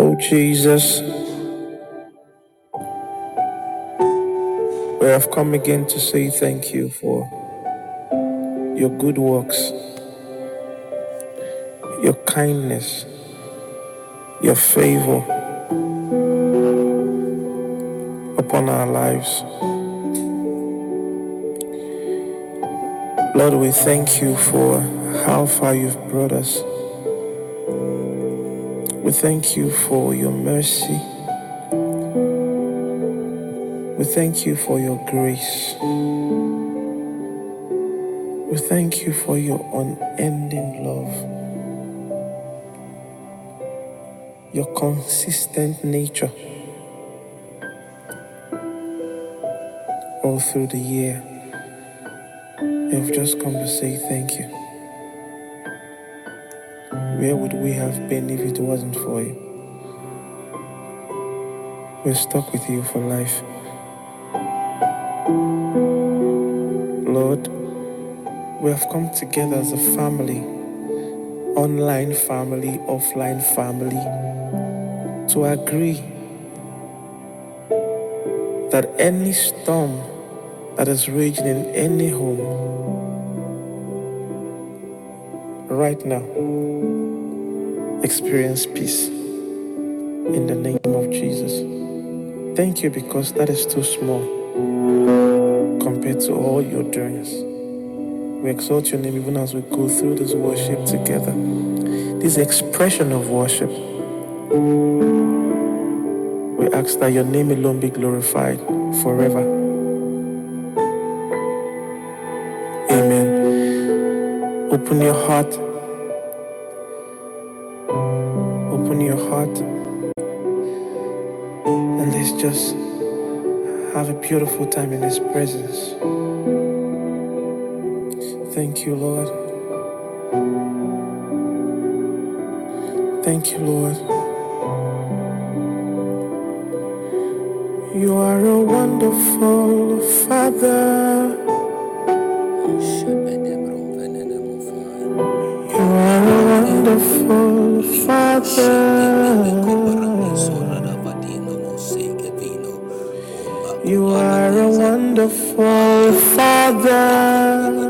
Oh Jesus, we have come again to say thank you for your good works, your kindness, your favor upon our lives. Lord, we thank you for how far you've brought us. We thank you for your mercy. We thank you for your grace. We thank you for your unending love, your consistent nature all through the year. Have just come to say thank you. Where would we have been if it wasn't for you? We're stuck with you for life. Lord, we have come together as a family, online family, offline family, to agree that any storm that is raging in any home right now experience peace in the name of Jesus. Thank you because that is too small compared to all your doings. We exalt your name even as we go through this worship together. This expression of worship. We ask that your name alone be glorified forever. Amen. Open your heart. Just have a beautiful time in His presence. Thank you, Lord. Thank you, Lord. You are a wonderful Father. You are a wonderful Father. Are a wonderful Father.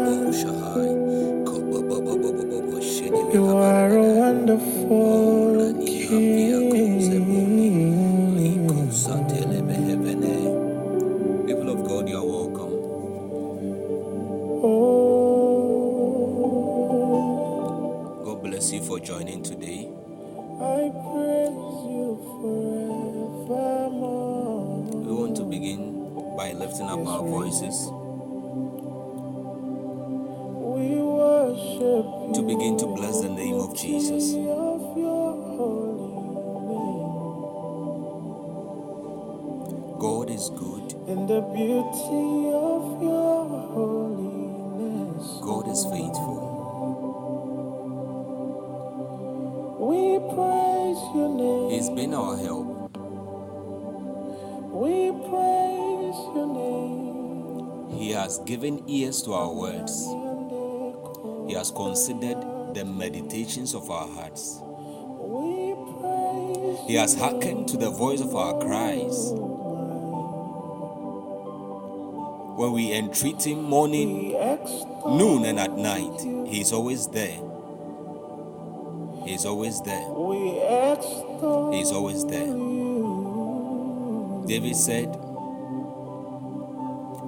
To our words. He has considered the meditations of our hearts. He has hearkened to the voice of our cries. When we entreat Him morning, noon, and at night, He is always there. He is always there. He is always there. David said,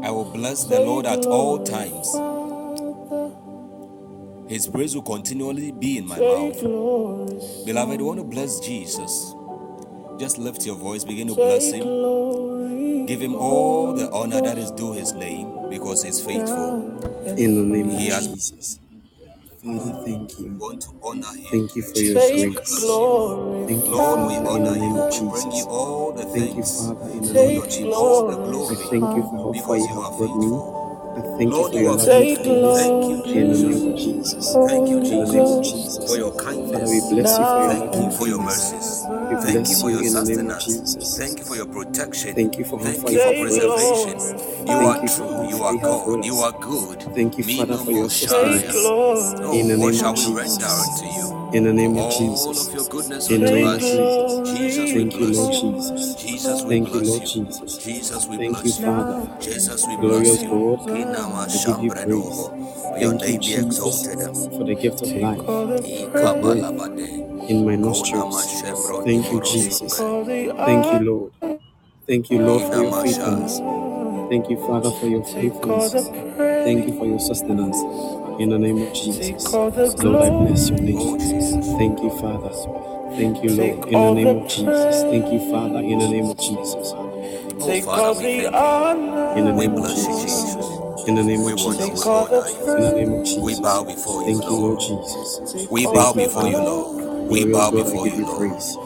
I will bless the Lord at all times. His praise will continually be in my mouth. Beloved, you want to bless Jesus? Just lift your voice, begin to bless Him. Give Him all the honor that is due His name because He's faithful. In the name of He has Jesus. Father, thank we you. want to honor Him. Thank you for your Take grace. glory. Thank you, Lord, we Father, in honor name you. of We bring you Jesus. all the Thank you, thanks. Father, in the name your of name all the Jesus. glory I thank you for how far because you you are have brought me. faithful. I thank you Lord, for you your are loving Take faithful. kindness. Thank you, glory. In the Jesus. name of Jesus. Thank you, In the name of Jesus, for Jesus. your Father, we kindness. bless you for your now Thank you loving for your kindness. mercies. We Thank you bless for you your in the name of sustenance. Jesus. Thank you for your protection. Thank you for how Thank far you you for have brought us. preservation. You are Thank you for true. how You far are you have God. brought You us. are good. Thank you, Father, Mino for your Take Moshaya. sustenance. glory. Oh, In the what name shall of we render Jesus. unto you In the name of Jesus. of your goodness goodness In the name of. Jesus. Jesus, Thank you, Lord. Jesus. Jesus, Thank you, Lord. Jesus. Jesus, Thank you. Father. Jesus, we bless Glorious. God, Kinama I give you praise. Thank you, name Jesus, for the gift of life, for breath Ikabalabade. in my nostrils. Thank you, Jesus. Thank you, Lord. Thank you, Lord, for your faithfulness. Thank you, Father, for your faithfulness. Thank you for your sustenance. In the name of Jesus. Lord, I bless your Oh, name. Jesus. Thank you, Father. Thank you, Lord. In the name of Jesus. Thank you, Father. In the name of Jesus. Oh, Father, we thank. In the We name of bless you, Jesus. Jesus. In the name We of wonder, Jesus. honor you. In the name of We Jesus. bow before you, Thank you, Lord Lord. Jesus. We Thank bow you, before you, Father. Lord. We Glorious bow God, I before give you, you Lord. praise.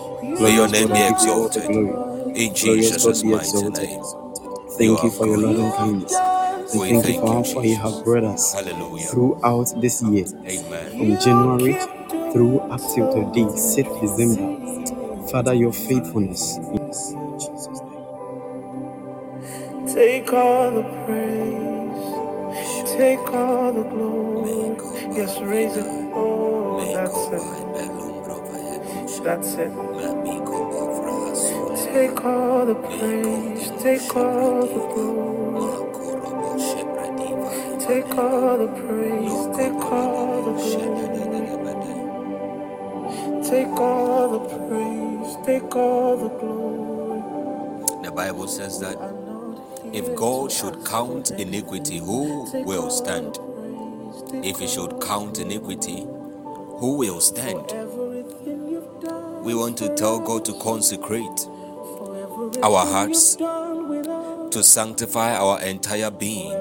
May your Glorious name God, I be give you all the exalted. glory. In Glorious God, Jesus' be mighty exalted. name. You Thank you are for your good. loving kindness. And We thank you, thank you, Father, for you Jesus. have brought us Hallelujah. throughout this year, Amen. from January through up till today, 6th December. Father, your faithfulness. Take all the praise, take all the glory. Yes, raise it. Oh, that's it. That's it. Take all the praise, take all the glory. Take all the praise, take all the glory. Take all the praise, take all the glory. The Bible says that if God should count iniquity, who will stand? If he should count iniquity, who will stand? We want to tell God to consecrate our hearts, to sanctify our entire being,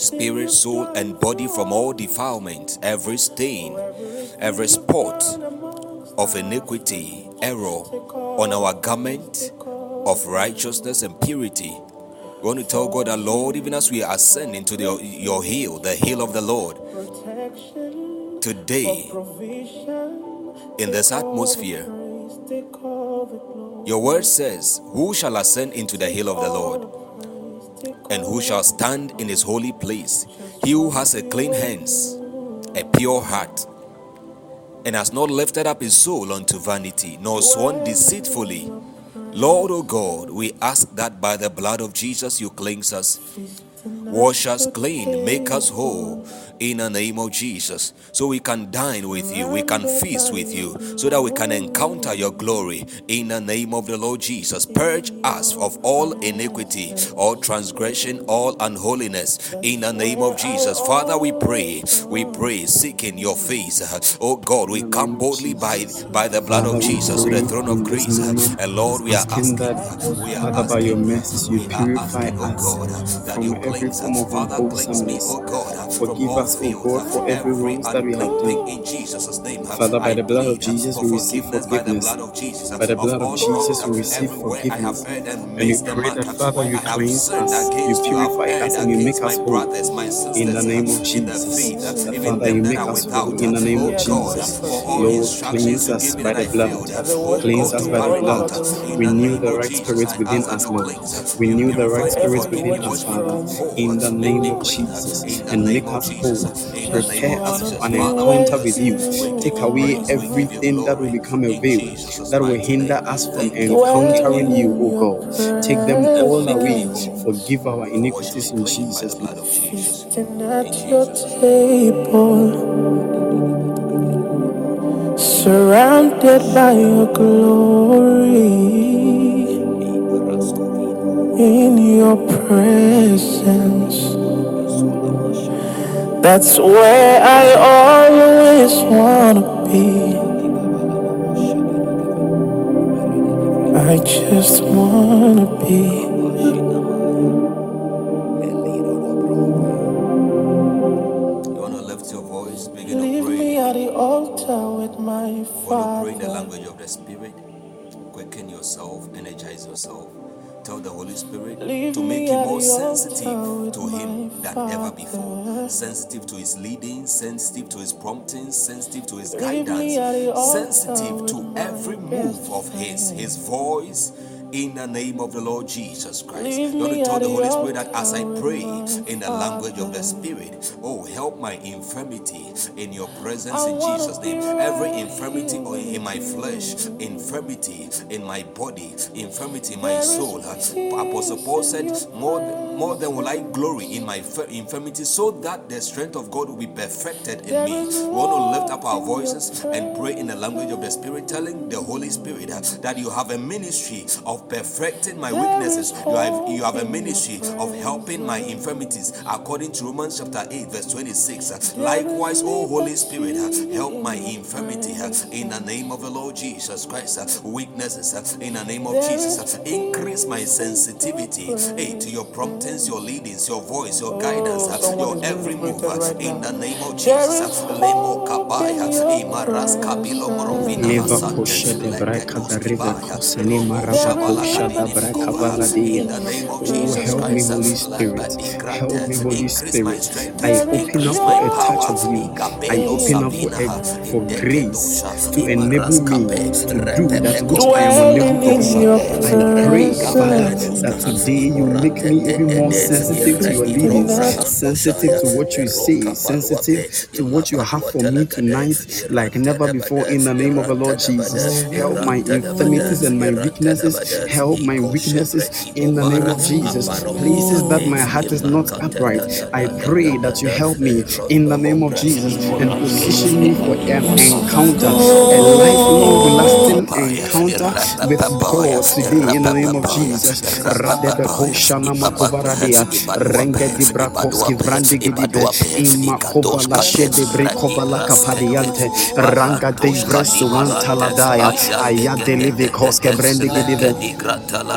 spirit, soul, and body from all defilement, every stain, every spot of iniquity, error on our garment of righteousness and purity. We want to tell God our Lord, even as we ascend into the, your hill, the hill of the Lord, today, in this atmosphere, your word says, Who shall ascend into the hill of the Lord? And who shall stand in his holy place? He who has a clean hands, a pure heart, and has not lifted up his soul unto vanity, nor sworn deceitfully. Lord, O God, we ask that by the blood of Jesus you cleanse us, wash us clean, make us whole in the name of Jesus, so we can dine with you, we can feast with you, so that we can encounter your glory in the name of the Lord Jesus. Purge us of all iniquity, all transgression, all unholiness in the name of Jesus. Father, we pray, we pray, seeking your face. Oh God, we come boldly by by the blood of Jesus to the throne of grace. And Lord, we are asking we are Father, by your asking, you we are purify asking, oh God, that you every form of unwholesomeness. Forgive us, O God, for every wrongs that we have done. in Jesus' name. Father, by the blood of Jesus, we receive forgiveness by the blood of Jesus By the of blood of all Jesus, wrongs we receive everywhere I have forgiveness. and we pray that, Father, you cleanse us, you against you. I've purify us, and you make us whole. In the name of Jesus. Father, you make us whole. In the name of Jesus. Lord, cleanse us by the blood. Cleanse us by the blood. out in the Renew the right spirit within us, Lord. Renew the right spirit within us, Father. In the name of Jesus. And make us whole. Jesus. In the name Prepare us for an encounter with you. you. We give Take away praise. We give you everything that will become a veil, that will hinder us from Thank you for making encountering you, O. God. Take them all away. Forgive our For washing me iniquities in clean by the Jesus' name. blood of Jesus. Feasting In at your table, surrounded by your glory, in your presence. That's where I always wanna be. I just wanna be. Sensitive to His leading, sensitive to His prompting, sensitive to His guidance, at the altar sensitive to every move of His. His voice in the name of the Lord Jesus Christ. Don't you tell the Holy Spirit that as I pray in the language of the Spirit, oh, help my infirmity in your presence in Jesus' name. Every infirmity in my flesh, infirmity in my body, infirmity in my soul. Apostle Paul said, More, more than will I glory in my infirmity, so that the strength of God will be perfected in me. We want to lift up our voices and pray in the language of the Spirit, telling the Holy Spirit that you have a ministry of perfecting my weaknesses. You have, you have a ministry of helping my infirmities, according to Romans chapter 8, verse 26. Likewise, O Holy Spirit, help my infirmity uh, in the name of the Lord Jesus Christ. Uh, weaknesses uh, in the name of Jesus. Increase my sensitivity hey, to your promptings, your leadings, your voice, your guidance, your every move in the name of Jesus. Lemo kabaya, imaras kabilo morovina in the name of Jesus help me, Holy Spirit. Help me, Holy Spirit. I open up for a touch of you. I open up for, a, for grace to enable me to do that which I am unable to do. I pray, Father, that today you make me even more sensitive to your leadings, sensitive to what you say, sensitive to what you have for me tonight, like never before. In the name of the Lord Jesus, help my infirmities and my weaknesses. Help my weaknesses in the name of Jesus. Places that my heart is not upright. I pray that you help me in the name of Jesus and position me for an encounter, a lifelong, lasting encounter with God today in the name of Jesus. Radebeko Shanama Kovaradia, Rengedi Brakoski Vrandigidibe, Imakova la Shede Brekova la Kapadiante, Ranga de Vresu Antaladaya, Ayadelive Koske Brandigidive,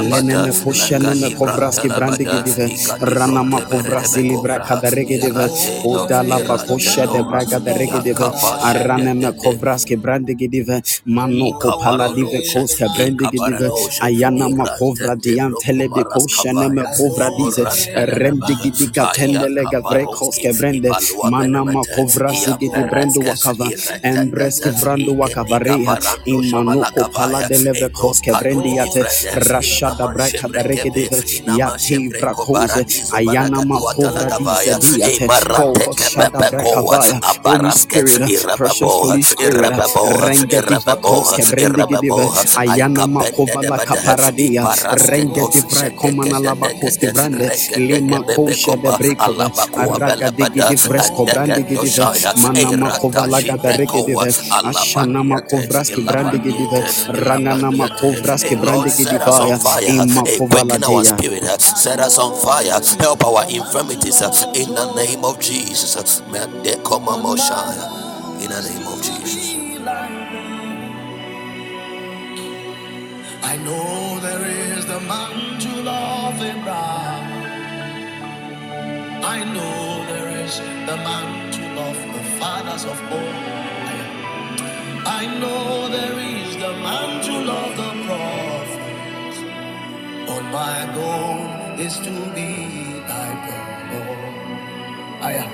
Leneme Koshaneme Kovraski Brandigidive, Ranama Kovrasi Libra Kadaregedive, Udala Bakosha de Braga de Regedive, Araneme Kovraski Brandigidive, Manoko Paladive Koska Brandigidive, Ayana Makovra Diantele de Koshaneme Kovra Dize, Remdigidiga Tendelega Vrekoske Brende, Manama Kovrasi Gidi Brendo Wakava, Embreski Vrando Wakavareha, Imanoko Pala de Leve Koske Brendiate, Rashada Braka de Regedive, Yati Vrakose, Ayana Makovra Dize Diate, Kovo Shada Brakavaya, Holy Spirit, uh, precious Holy Spirit, uh, Renge Diva Koske Brendigidive, Ayana Makova la Kaparadia, Renge Divra Komana Labakoski Brande, Lima Kosha de Brekova, Araga Digi Fresco Brandigidive, Mana Makova Laga de Regedive, Ashana Makovraski Makovraski Brandigidivaya, Imakova quicken our spirit, set us on fire, help our infirmities in the name of Jesus. Mendekoma Moshaya, In the name of Jesus. I know there is the mantle of Abraham. I know there is the mantle of the fathers of old. I know there is the mantle my goal is to be God. I am.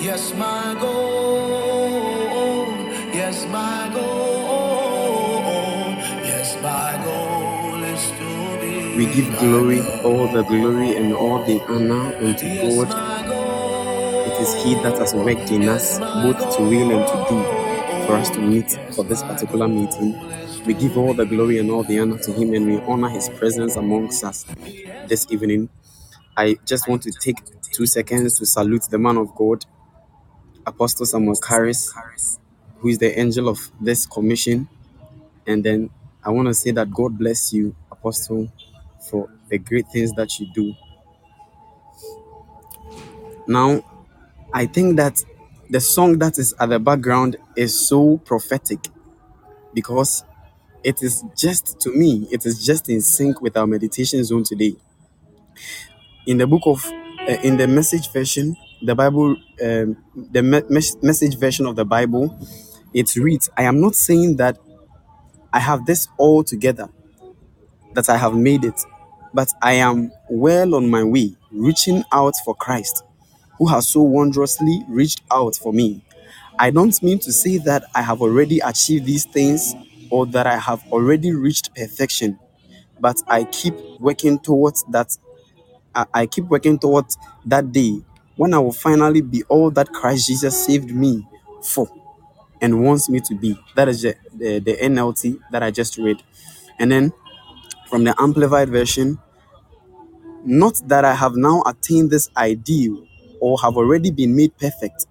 Yes, my goal. Yes, my goal. Yes, my goal is to be We give glory, all the glory and all the honor unto Yes, God. my. It is He that has worked in Yes, us, my both to will and to do, for us to meet for this particular meeting. goal We give all the glory and all the honor to Him, and we honor His presence amongst us this evening. I just want to take two seconds to salute the man of God, Apostle Samuel Karis, who is the angel of this commission. And then I want to say that God bless you, Apostle, for the great things that you do. Now, I think that the song that is at the background is so prophetic because it is just to me, it is just in sync with our meditation zone today. In the book of, uh, in the message version, the Bible, um, the me- mes- message version of the Bible, it reads, I am not saying that I have this all together, that I have made it, but I am well on my way, reaching out for Christ, who has so wondrously reached out for me. I don't mean to say that I have already achieved these things or that I have already reached perfection, but I keep working towards that. I, keep working towards that day when I will finally be all that Christ Jesus saved me for and wants me to be. That is the, the NLT that I just read. And then from the Amplified Version, not that I have now attained this ideal or have already been made perfect,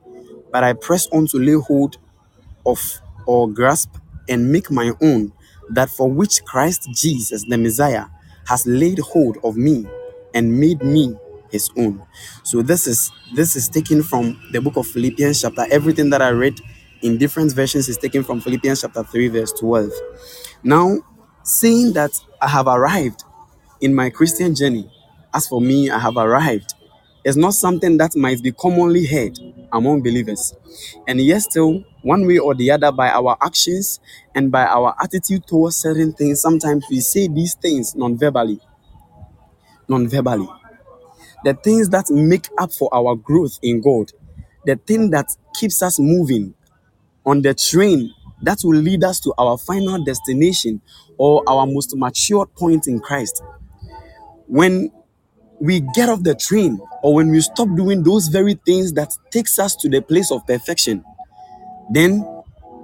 but I press on to lay hold of or grasp and make my own that for which Christ Jesus, the Messiah, has laid hold of me and made me his own. So this is this is taken from the book of Philippians chapter. Everything that I read in different versions is taken from Philippians chapter 3, verse 12. Now, saying that I have arrived in my Christian journey, as for me, I have arrived, is not something that might be commonly heard among believers. And yet, still, one way or the other, by our actions and by our attitude towards certain things, sometimes we say these things non verbally. Non verbally. The things that make up for our growth in God, the thing that keeps us moving on the train that will lead us to our final destination or our most mature point in Christ. When we get off the train or when we stop doing those very things that takes us to the place of perfection, then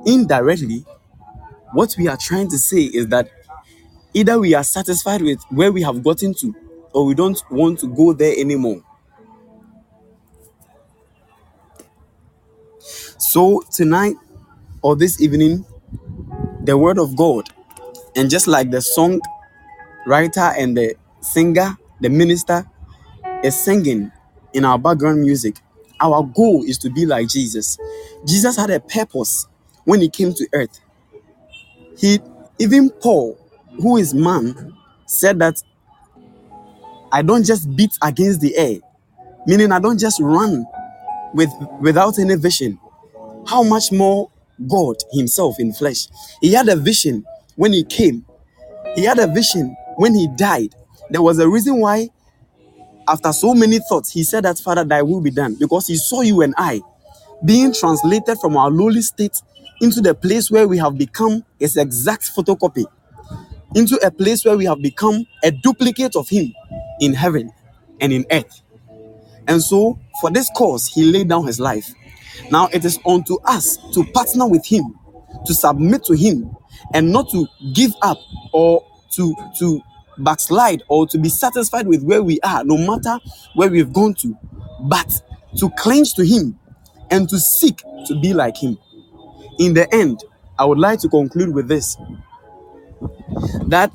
indirectly what we are trying to say is that either we are satisfied with where we have gotten to or we don't want to go there anymore. So tonight or this evening, the word of God, and just like the song writer and the singer, the minister is singing in our background music, our goal is to be like Jesus. Jesus had a purpose when he came to earth. He even Paul, who is man, said that I don't just beat against the air, meaning I don't just run with without any vision. How much more God Himself in flesh? He had a vision when He came. He had a vision when He died. There was a reason why, after so many thoughts, He said that Father, Thy will be done, because He saw you and I being translated from our lowly state into the place where we have become His exact photocopy, into a place where we have become a duplicate of Him in heaven and in earth. And so, for this cause, He laid down His life. Now it is unto us to partner with him, to submit to him, and not to give up or to to backslide or to be satisfied with where we are, no matter where we've gone to, but to cling to him and to seek to be like him. In the end, I would like to conclude with this that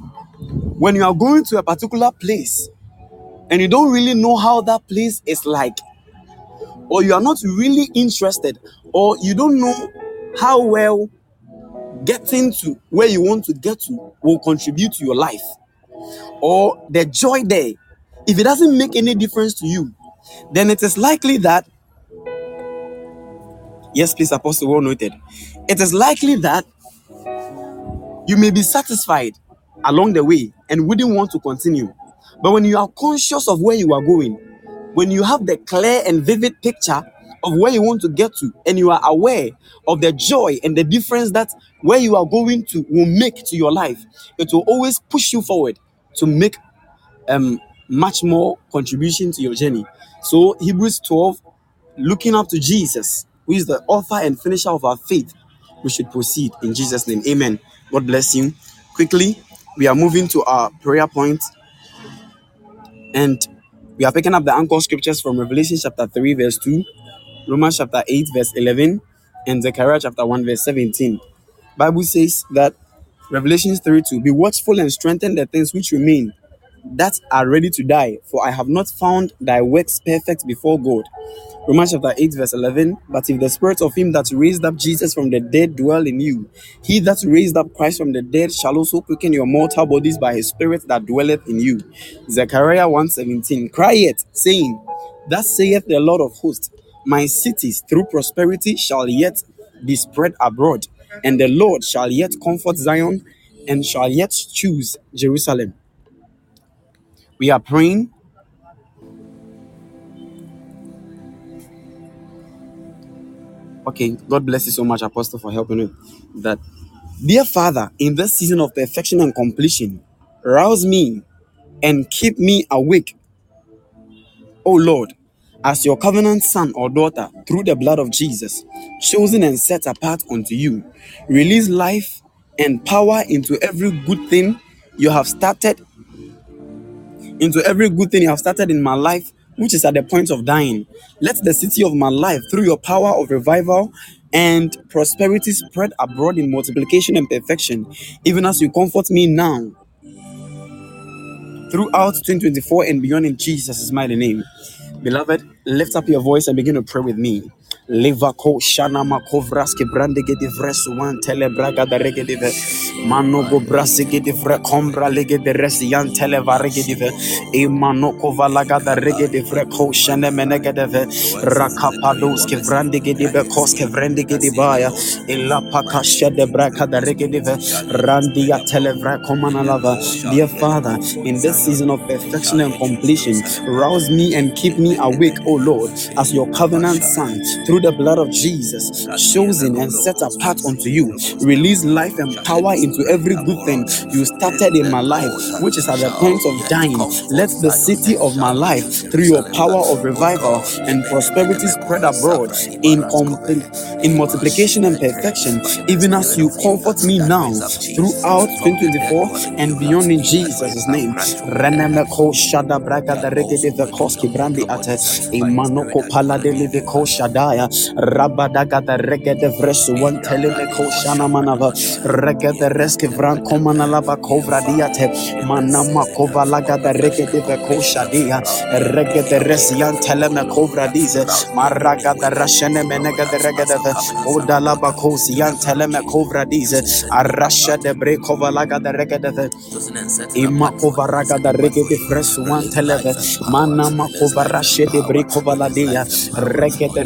when you are going to a particular place and you don't really know how that place is like, or you are not really interested, or you don't know how well getting to where you want to get to will contribute to your life, or the joy there, if it doesn't make any difference to you, then it is likely that, yes, please, Apostle, well noted, it is likely that you may be satisfied along the way and wouldn't want to continue. But when you are conscious of where you are going, when you have the clear and vivid picture of where you want to get to, and you are aware of the joy and the difference that where you are going to will make to your life, it will always push you forward to make um much more contribution to your journey. So Hebrews 12, looking up to Jesus, who is the author and finisher of our faith, we should proceed in Jesus' name. Amen. God bless you. Quickly, we are moving to our prayer point and we are picking up the anchor scriptures from Revelation chapter 3, verse 2, Romans chapter 8, verse 11, and Zechariah chapter 1, verse 17. Bible says that Revelation 3 2, be watchful and strengthen the things which remain that are ready to die, for I have not found thy works perfect before God. Romans chapter 8, verse 11. But if the spirit of him that raised up Jesus from the dead dwell in you, he that raised up Christ from the dead shall also quicken your mortal bodies by his spirit that dwelleth in you. Zechariah 1:17. Cry yet, saying, Thus saith the Lord of hosts, My cities through prosperity shall yet be spread abroad, and the Lord shall yet comfort Zion and shall yet choose Jerusalem. We are praying Okay, God bless you so much, Apostle, for helping me. That, dear Father, in this season of perfection and completion, Rouse me and keep me awake, O Lord, as your covenant son or daughter through the blood of Jesus, chosen and set apart unto you. Release life and power into every good thing you have started into every good thing you have started in my life, which is at the point of dying. Let the city of my life, through your power of revival and prosperity, spread abroad in multiplication and perfection, even as you comfort me now throughout 2024 and beyond in Jesus' mighty name. Beloved, lift up your voice and begin to pray with me. Levako shana gedi da rege dive. Mano go brasi gedi vre kombra lege de yan tele varege dive e mano kova laga da rege de vre ko shane gedi gedi baya. De braga da rege dive. Randi ya komana lava. Dear father in this season of perfection and completion rouse me and keep me awake o lord as your covenant son through the blood of Jesus, chosen and set apart unto you. Release life and power into every good thing you started in my life, which is at the point of dying. Let the city of my life, through your power of revival and prosperity, spread abroad in in multiplication and perfection, even as you comfort me now throughout 2024 and beyond in Jesus' name. Shada braga da regede vekoski brandi imanoko shadaya rabadaga da regede vresu one telemeko shana manava. Regede reske vran komana lava kovra diate. Manama kova laga da regede veko shadia regede resian telemeko vra dize. Maraga da rashene menega de regede odala bakosi yan telemeko vra dize. Arasha de brekova laga da regede Imakova raga da rege de fresu wan televe mana makova rashe de brekova la dia rege de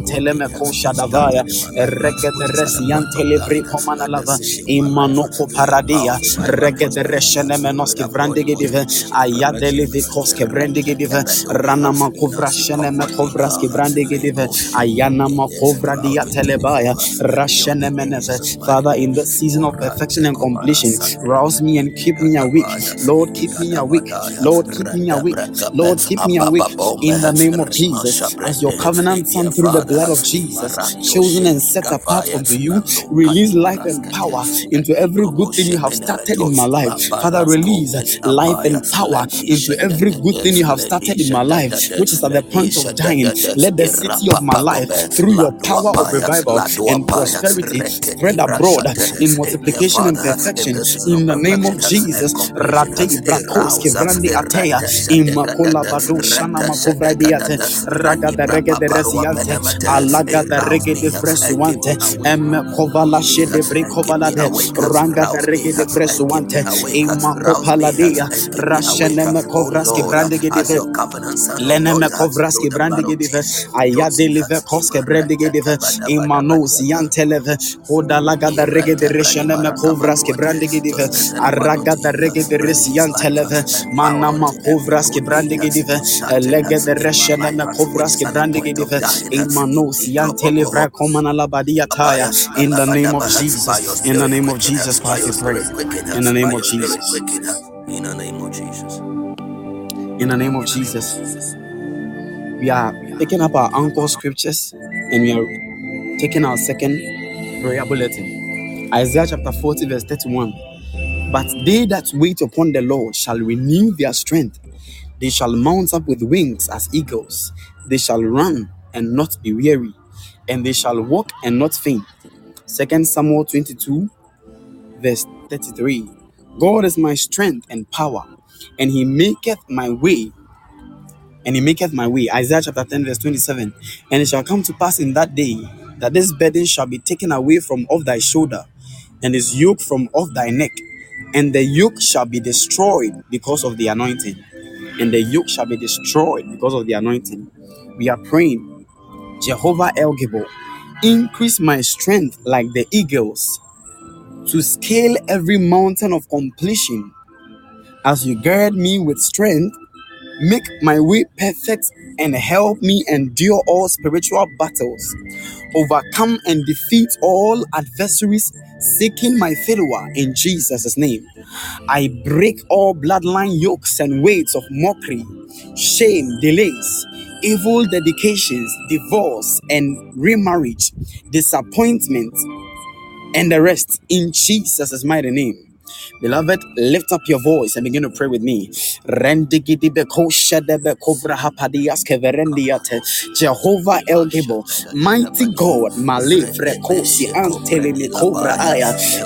resian teleme ko shadavaya rege de resian telebre komana lava imanoko paradia rege de reshene menoski vrande gedive ayade leve koske vrande gedive rana makovra shene mekovraski vrande gedive ayana makovra dia telebaya rashene meneve Father in the season of perfection and completion rouse me and keep me awake Lord, keep me awake. Lord, keep me awake. Lord, keep me awake in the name of Jesus. As your covenant son through the blood of Jesus, chosen and set apart unto you, release life and power into every good thing you have started in my life. Father, release life and power into every good thing you have started in my life, which is at the point of dying. Let the city of my life, through your power of revival and prosperity, spread abroad in multiplication and perfection in the name of Jesus. Rate brakoske vrandi atea imakola bado shana makovradiate raga da rege de resiante alaga da rege de fresuante em kovala shede brekovala de ranga da rege de fresuante imakopala dia. rashene me kovraske vrandi gedive lene me kovraske brandi gedive ayade live koske brandi gedive imanos yanteleve koda laga da rege de reshene me kovraske brandi gedive araga da rege de resian televe manama kovras ke brande gedive lege de reshene me kovras ke brande gedive imano sian televra komana la in the name of Jesus in the name of Jesus Christ we pray in the name of Jesus In the name of Jesus. in the name of Jesus we are picking up our anchor scriptures and we are taking our second prayer bulletin Isaiah chapter 40 verse 31 But they that wait upon the Lord shall renew their strength. They shall mount up with wings as eagles. They shall run and not be weary, and they shall walk and not faint. Second Samuel 22, verse 33. God is my strength and power, and he maketh my way, and he maketh my way. Isaiah chapter 10, verse 27. And it shall come to pass in that day that this burden shall be taken away from off thy shoulder, and his yoke from off thy neck, and the yoke shall be destroyed because of the anointing. And the yoke shall be destroyed because of the anointing. We are praying, Jehovah El Gibor, increase my strength like the eagles to scale every mountain of completion. As you gird me with strength, make my way perfect and help me endure all spiritual battles, overcome and defeat all adversaries seeking my failure in Jesus' name. I break all bloodline yokes and weights of mockery, shame, delays, evil dedications, divorce and remarriage, disappointment, and the rest in Jesus' mighty name. Beloved, lift up your voice and begin to pray with me. Jehovah El Gebo, mighty God,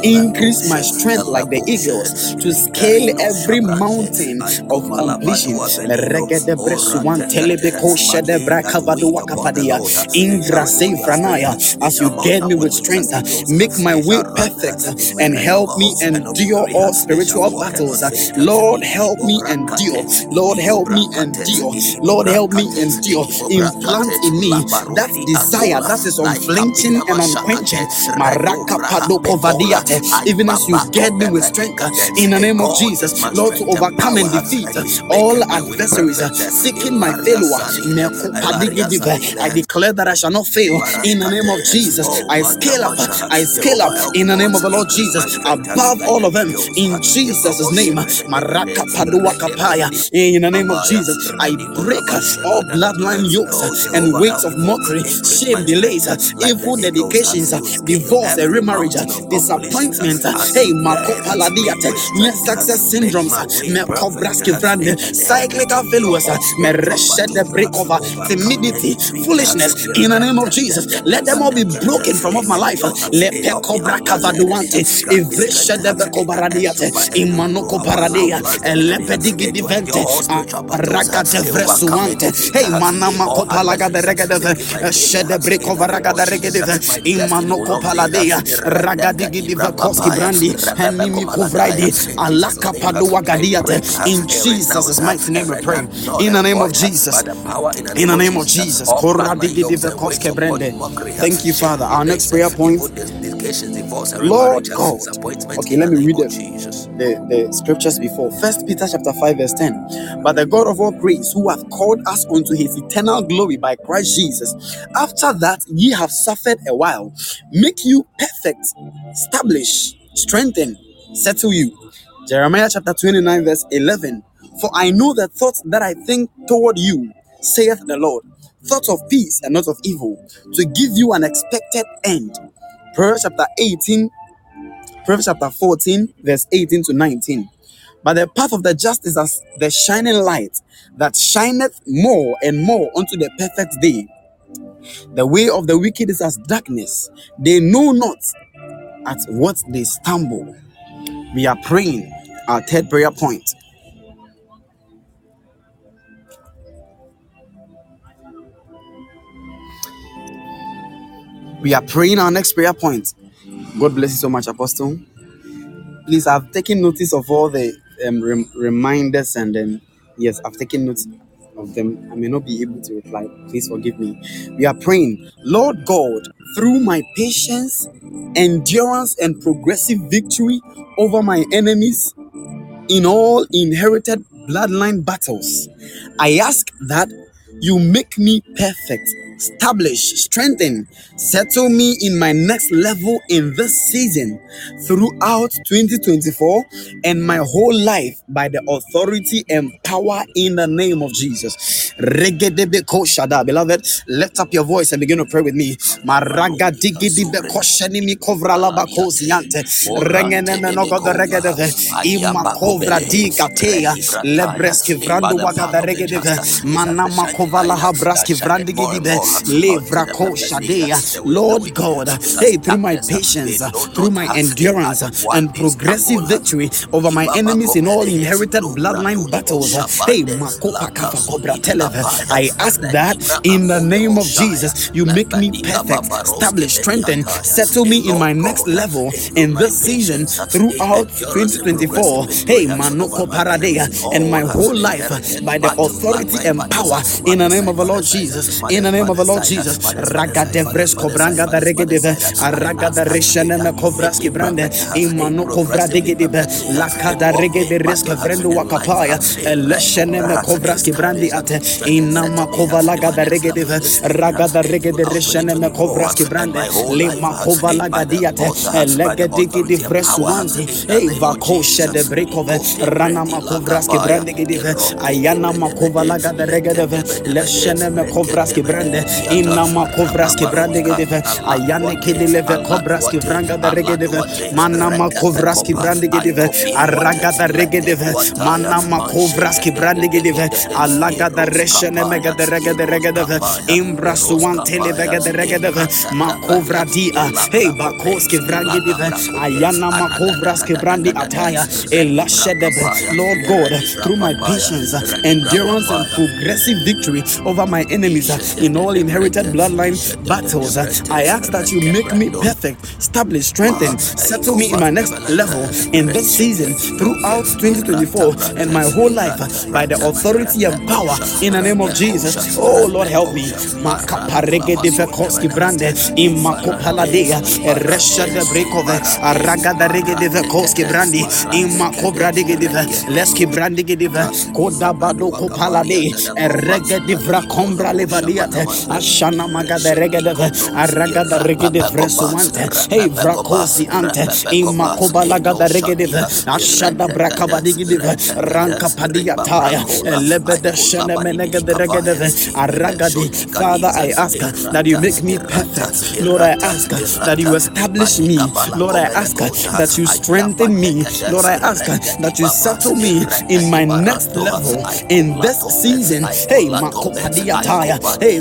increase my strength like the eagles to scale every mountain of completion. Regede Bresuan Telebeko Shede Brakavadu Wakapadia, Ingra Sevranaya, as you get me with strength, make my way perfect and help me endure all spiritual battles. Lord, help me endure. Lord, help me endure. Lord, help me endure. Implant in me that desire that is unflinching and unquenching. Even as you get me with strength in the name of Jesus, Lord, to overcome and defeat all adversaries seeking my failure. I declare that I shall not fail in the name of Jesus. I scale up, I scale up in the name of the Lord Jesus above all of them in Jesus' name. Maraka Padua Kapaya. In the name of Jesus, I break all bloodline yokes and weights of mockery, shame, delays, evil dedications, divorce, remarriage, disappointment. Hey, Marco Paladiate, success syndromes, Mekobraski Vrande, cyclical failures, Mereshed the break over timidity, foolishness. In the name of Jesus, let them all be broken from off my life. Let Pekobra Kavaduante, Ivreshed the Bekobaradiate, imanoko paradea elepedigi divente ragate vresuante hey manama kopalaga de regede shede breko varaga de regede imanoko paladea ragadigi divakoski brandi enimi kovraidi alaka padua gadiate in Jesus' mighty name we pray. In the name of Jesus. In the name of Jesus. Koradigi divakoski brande thank you father. Our next prayer point Lord God. Okay, let me read it. The, the scriptures before. First Peter chapter 5, verse 10. But the God of all grace, who hath called us unto his eternal glory by Christ Jesus, after that ye have suffered a while, make you perfect, establish, strengthen, settle you. Jeremiah chapter 29, verse 11. For I know the thoughts that I think toward you, saith the Lord, thoughts of peace and not of evil, to give you an expected end. Proverbs chapter 18, Proverbs chapter 14, verse 18 to 19. But the path of the just is as the shining light that shineth more and more unto the perfect day. The way of the wicked is as darkness. They know not at what they stumble. We are praying our third prayer point. We are praying our next prayer point. God bless you so much, Apostle. Please, I've taken notice of all the um, rem- reminders and then, yes, I've taken notes of them. I may not be able to reply. Please forgive me. We are praying, Lord God, through my patience, endurance, and progressive victory over my enemies in all inherited bloodline battles, I ask that you make me perfect, establish, strengthen, settle me in my next level in this season throughout 2024 and my whole life by the authority and power in the name of Jesus. Beloved, lift up your voice and begin to pray with me. Lebreski vrandu waga de regedeve. Manama kovala habraski. Levra koshadea. Lord God, hey, through my patience, through my endurance and progressive victory over my enemies in all inherited bloodline battles, hey. I ask that in the name of Jesus, you make me perfect, establish, strengthen, settle me in my next level in this season throughout 2024. Hey, manoko paradea, and my whole life by the authority and power in the name of the Lord Jesus, in the name of of the Lord Jesus. Raga de Vresco Branga da Regedive, Araga da Reshaneme Kovraski Brande, Imano Kovra Digedive, Lakada Rege de Reska Vrendo Wakapaya, Leshaneme Kovraski Brandi Ate, Inama Kovalaga da Regedive, Raga da Rege de Reshaneme Kovraski Brande, Lima Kovalaga Diate, Legedigi di Vresuanti, Eva Kosha de Brekove, Rana Makovraski Brande Gedive, Ayana Makovalaga da Regedive, Leshaneme Kovraski Brande, Inama Kovraski Brande Gedive, Ayane Kidileve Kobraski Vranga da Regedive, Manama Kovraski Brande Gedive, Araga da Regedive, Manama Kovraski Brande Gedive, Alaga da Reshaneme Gada Regede Regedive, Imbra Suante Levega de Regedive, Makovra Dia, Hey Bakoski Vrangi Dive, Ayana Makovraski Brandi Ataya, Elashedebe, Lord God, through my patience, endurance, and progressive victory over my enemies in all inherited bloodline battles, I ask that you make me perfect, establish, strengthen, settle me in my next level in this season throughout 2024 and my whole life by the authority and power in the name of Jesus. Oh Lord, help me. Makaparege de Vekoski Brande, Imakopaladea, Eresha de Brekove, Araga da Rege de Brandi, Imakobra de Gedive, Leski Brandi Gedive, Koda Bado Kopalade, Erege de Vracombra Levadiate, Ashana Maga de Rege de Araga da Rege de Vresuante, Hey Vracosi Ante, Imakobalaga da Rege de Ashada Brakabadi Gedive, Ranka Padiataya, Lebede Shene Menega de Rege de Aragadi. Father, I ask that you make me perfect. Lord, I ask that you establish me. Lord, I ask that you strengthen me. Lord, I ask that you settle me in my next level in this season. Hey, Makopadiataya. Hey,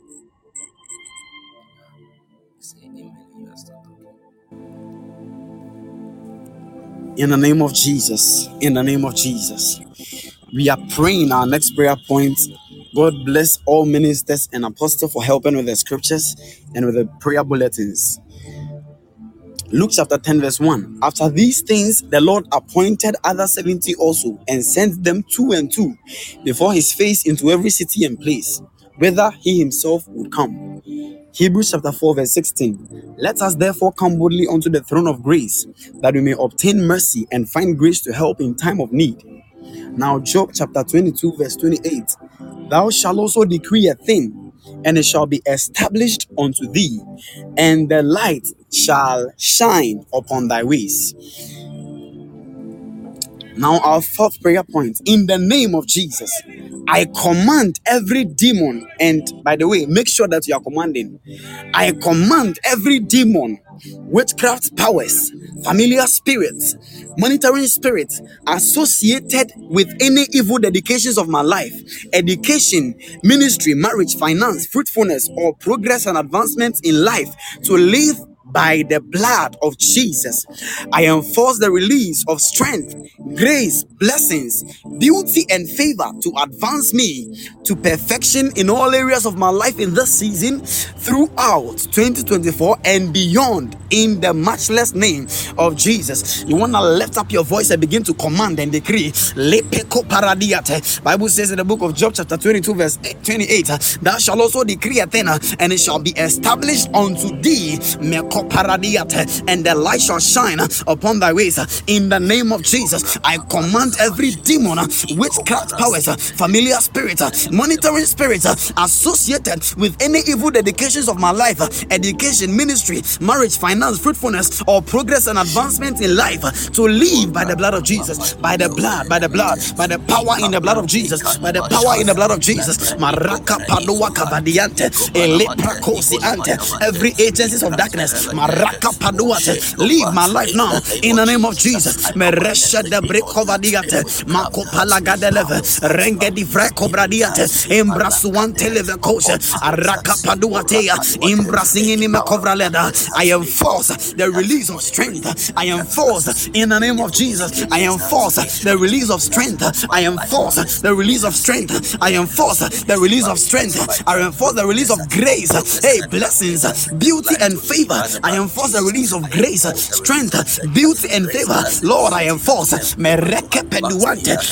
in the name of Jesus. In the name of Jesus. We are praying our next prayer point. God bless all ministers and apostles for helping with the scriptures and with the prayer bulletins. Luke chapter 10, verse 1. After these things, the Lord appointed other 70 also and sent them two and two before his face into every city and place, whither he himself would come. Hebrews chapter 4, verse 16. Let us therefore come boldly unto the throne of grace, that we may obtain mercy and find grace to help in time of need. Now, Job chapter 22, verse 28 Thou shalt also decree a thing, and it shall be established unto thee, and the light shall shine upon thy ways. Now, our fourth prayer point in the name of Jesus, I command every demon, and by the way, make sure that you are commanding. I command every demon, witchcraft powers, familiar spirits, monitoring spirits associated with any evil dedications of my life, education, ministry, marriage, finance, fruitfulness, or progress and advancement in life to live by the blood of Jesus. I enforce the release of strength, grace, blessings, beauty, and favor to advance me to perfection in all areas of my life in this season throughout 2024 and beyond in the matchless name of Jesus. You want to lift up your voice and begin to command and decree. Bible says in the book of Job, chapter 22, verse 28, thou shalt also decree a thing, and it shall be established unto thee. And the light shall shine upon thy ways. In the name of Jesus, I command every demon, witchcraft powers, familiar spirit, monitoring spirits associated with any evil dedications of my life, education, ministry, marriage, finance, fruitfulness, or progress and advancement in life to live by the blood of Jesus, by the blood, by the blood, by the power in the blood of Jesus, by the power in the blood of Jesus. Maraka padua kavadiante, eleprakosi ante. Every agencies of darkness Maraka. Leave my life now in the name of Jesus. Meresha de Brekovadiate. Mako Palagadeleve. Renge di Vreko Bradiate. Embrasuante Leve Kosha. Araka Paduatea. Imbrasingini Mekovraleda. I enforce the release of strength. I enforce in the name of Jesus. I enforce the release of strength. I enforce the release of strength. I enforce the release of strength. I enforce the release of grace. Hey, blessings, beauty, and favor. I enforce the release of grace, strength, beauty, and favor. Lord, I enforce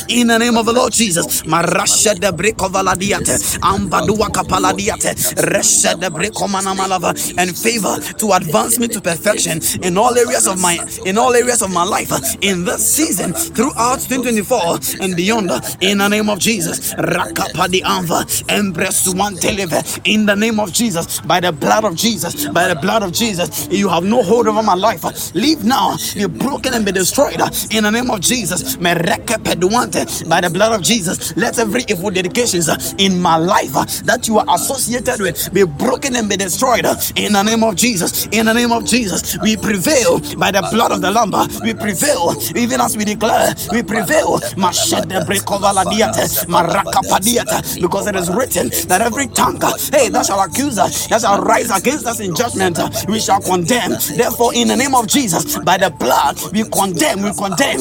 in the name of the Lord Jesus. Marasha de brekovaladiate, ambadua kapaladiate, resha de brekomanamalava, and favor to advance me to perfection in all areas of my in all areas of my life in this season throughout 2024 and beyond. In the name of Jesus, rakapadi anva, in the name of Jesus, by the blood of Jesus, by the blood of Jesus, you have no hold over my life. Leave now, be broken and be destroyed in the name of Jesus. By the blood of Jesus, let every evil dedications in my life that you are associated with be broken and be destroyed in the name of Jesus. In the name of Jesus, we prevail by the blood of the Lamb. We prevail even as we declare, we prevail. Because it is written that every tongue, hey, that shall accuse us, that shall rise against us in judgment, we shall condemn. Therefore, in the name of Jesus, by the blood, we condemn, we condemn.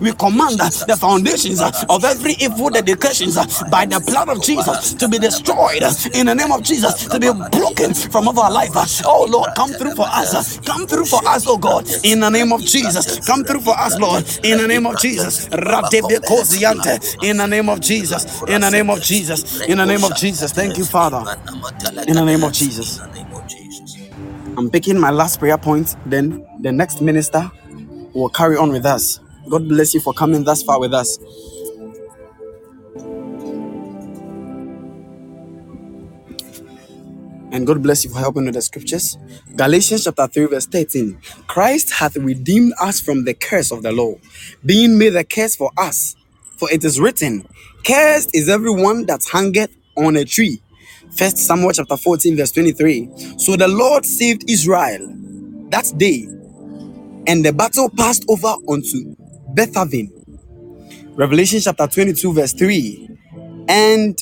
We command the foundations of every evil dedications by the blood of Jesus to be destroyed in the name of Jesus to be broken from our life. Oh Lord, come through for us. Come through for us, oh God, in the name of Jesus. Come through for us, Lord, in the name of Jesus. In the name of Jesus. In the name of Jesus. In the name of Jesus. Thank you, Father. In the name of Jesus. I'm picking my last prayer point. Then the next minister will carry on with us. God bless you for coming thus far with us. And God bless you for helping with the scriptures. Galatians chapter 3, verse 13. Christ hath redeemed us from the curse of the law, being made a curse for us. For it is written, Cursed is everyone that hangeth on a tree. First Samuel chapter 14, verse 23. So the Lord saved Israel that day, and the battle passed over unto Bethaven. Revelation chapter 22, verse 3. And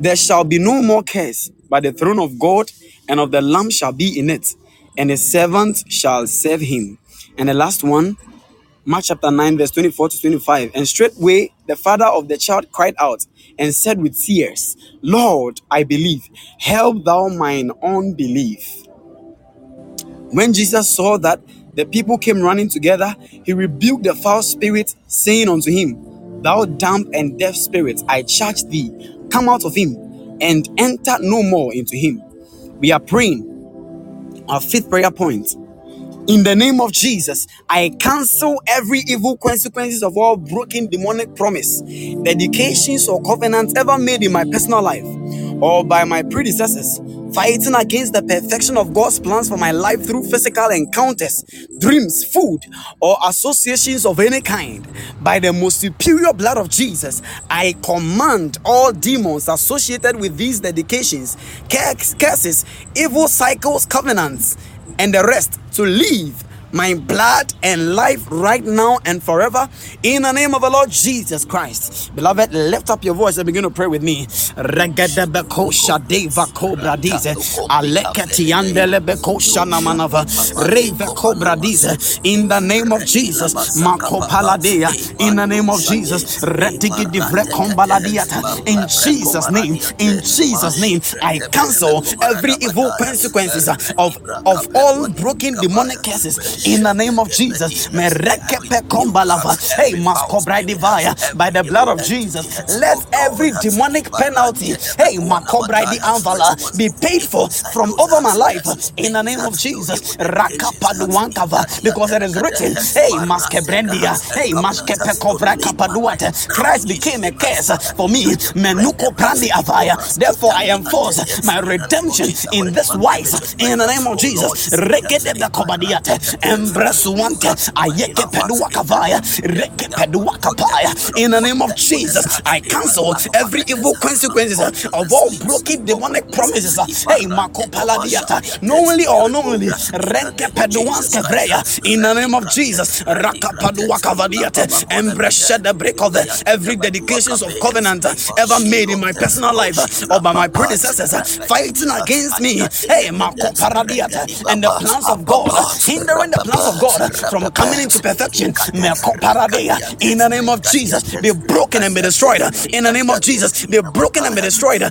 there shall be no more curse, but the throne of God and of the Lamb shall be in it, and his servants shall serve him. And the last one, Mark chapter 9, verse 24 to 25. And straightway the father of the child cried out and said with tears, Lord, I believe, help thou mine unbelief. When Jesus saw that the people came running together. He rebuked the foul spirit, saying unto him, Thou damp and deaf spirit, I charge thee, come out of him and enter no more into him. We are praying. Our fifth prayer point. In the name of Jesus, I cancel every evil consequences of all broken demonic promise, dedications, or covenants ever made in my personal life or by my predecessors fighting against the perfection of God's plans for my life through physical encounters, dreams, food, or associations of any kind. By the most superior blood of Jesus, I command all demons associated with these dedications, curses, evil cycles, covenants, and the rest to leave my blood and life right now and forever in the name of the Lord Jesus Christ. Beloved, lift up your voice and begin to pray with me. In the name of Jesus, in the name of Jesus, in Jesus' name, in Jesus' name, I cancel every evil consequences of, of all broken demonic curses in the name of Jesus. By the blood of Jesus, let every demonic penalty, hey, be paid for from over my life in the name of Jesus. Because it is written, hey, Maskebrendia, hey, Christ became a curse for me. Therefore, I enforce my redemption in this wise in the name of Jesus Embrasuante, Ayeke Pedua Kavaya, Reke Pedua Kapaya. In the name of Jesus, I cancel every evil consequences of all broken demonic promises. Hey, Marco Paladiata, knowingly or unknowingly, Renke Peduans Kavreya. In the name of Jesus, Raka Padua Kavadiate, Embresha the break of every dedications of covenant ever made in my personal life or by my predecessors fighting against me. Hey, Marco Paradiata, and the plans of God, hindering the plans of God from coming into perfection. In the name of Jesus, be broken and be destroyed. In the name of Jesus, be broken and be destroyed.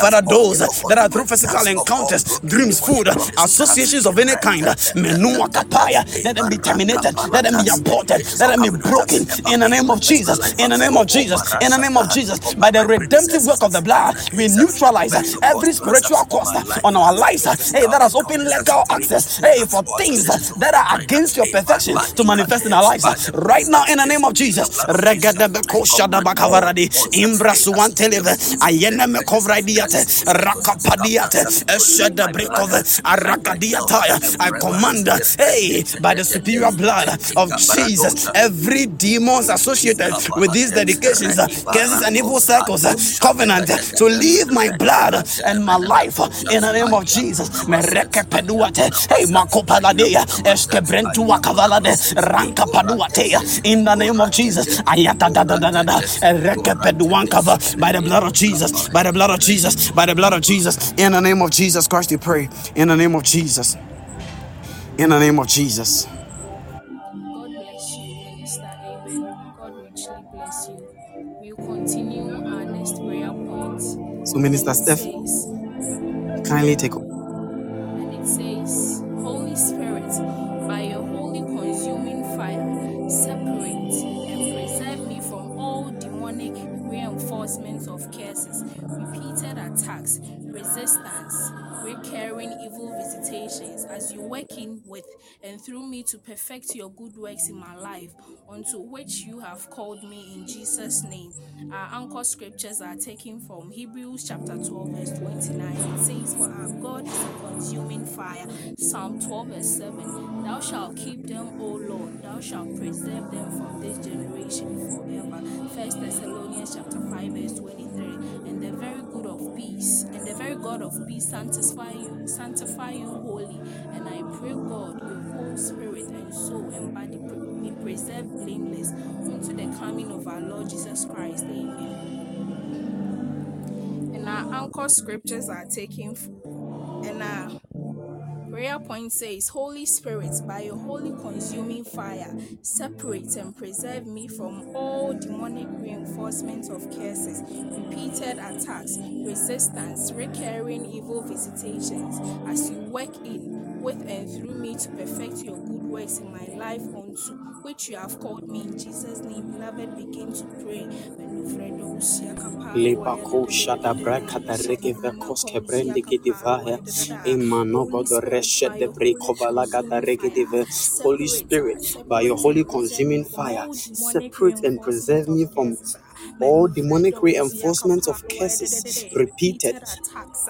Father, those that are through physical encounters, dreams, food, associations of any kind, let them be terminated, let them be aborted, let them be broken. In the name of Jesus, in the name of Jesus, in the name of Jesus, by the redemptive work of the blood, we neutralize every spiritual cost on our lives. Hey, that has opened legal access hey, for things that are against your perfection to manifest in our lives right now in the name of Jesus. Regadabekosadabakaradi, Imbrasuanteleve, Ayenemekovradiate, Rakapadiate, Eshedabrekove, Arakadiataya. I command, hey, by the superior blood of Jesus, every demons associated with these dedications, curses, and evil circles, covenant to leave my blood and my life in the name of Jesus. Hey, Marco Paladea, Eskebrentua Cavalade, Ranka Paduatea, in the name of Jesus. Ayata da da da da da, Rekepeduankava, by the blood of Jesus, by the blood of Jesus, by the blood of Jesus, in the name of Jesus Christ, we pray. In the name of Jesus. In the name of Jesus. God bless you, Minister Amen. God richly bless you. We'll continue our next prayer point. So, Minister Steph, kindly take and as you work in with and through me to perfect your good works in my life, unto which you have called me in Jesus' name. Our anchor scriptures are taken from Hebrews chapter 12, verse 29. It says, For our God is a consuming fire. Psalm 12, verse 7. Thou shalt keep them, O Lord, thou shalt preserve them from this generation forever. First Thessalonians chapter 5, verse 23. And the very good of peace, and the very God of peace sanctify you, sanctify you wholly. And I pray God, your whole spirit and soul and body be preserved blameless unto the coming of our Lord Jesus Christ. Amen. And our anchor scriptures are taken from and our prayer point says, Holy Spirit, by your holy consuming fire, separate and preserve me from all demonic reinforcements of curses, repeated attacks, resistance, recurring evil visitations, as you work in, with, and through me to perfect your good works in my life unto which you have called me in Jesus' name. Beloved, begin to pray. Lebako shada braka da rege vekos kebrende gedivaya emano godo reshe de breko da rege dive Holy Spirit by your holy consuming fire separate and preserve me from all demonic reinforcements of curses, repeated,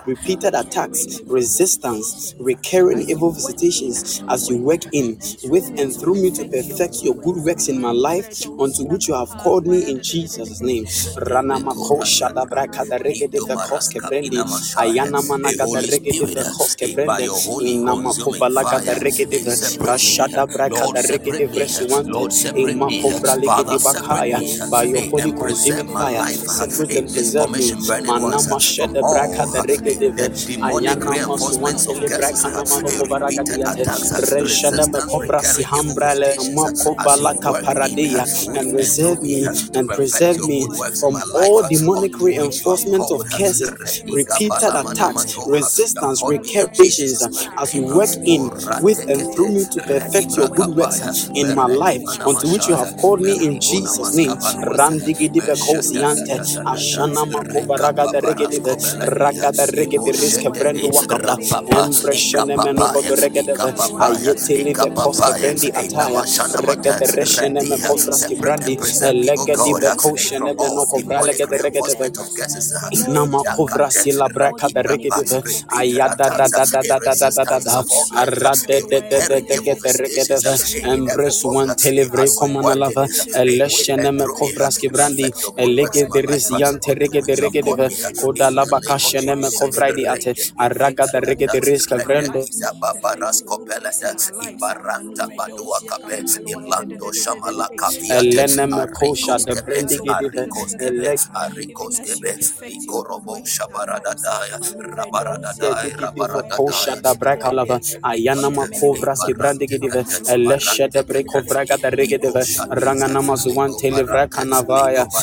repeated attacks, resistance, recurring evil visitations as you work in, with, and through me to perfect your good works in my life, unto which you have called me in Jesus' name. Rana mako shada braka da rege de vekoske brendi, ayana managa da rege de vekoske brende, inama kovalaga da rege de rashada braka da rege de vresuante, imako vralege de bakaya, by your holy and preserve me. Manama shada braka da rege de. ve, ayana masuante le braka na mano kovaraga diate, reshada me kovra si hambrale, mako valaka paradia, and reserve me and preserve me from all demonic reinforcement of curses, repeated attacks, resistance, recursions as you work in, with, and through me to perfect your good works in my life, unto which you have called me in Jesus' name. Randigidibe kosiante ashana makova raga da regede raga da regede me de de de de de de one eleke de rizian tereke de de koda la bakashe ne me kovridi ate. Araga de reke de riska elene me kosha de brendi gidi de elek arikos kebe ikorobo shabarada daya rabarada daya rabarada kosha da brekalava ayana ma kovras ki brendi gidi de eleshe de brekovraga de reke de ranga namazuan televra kanavaya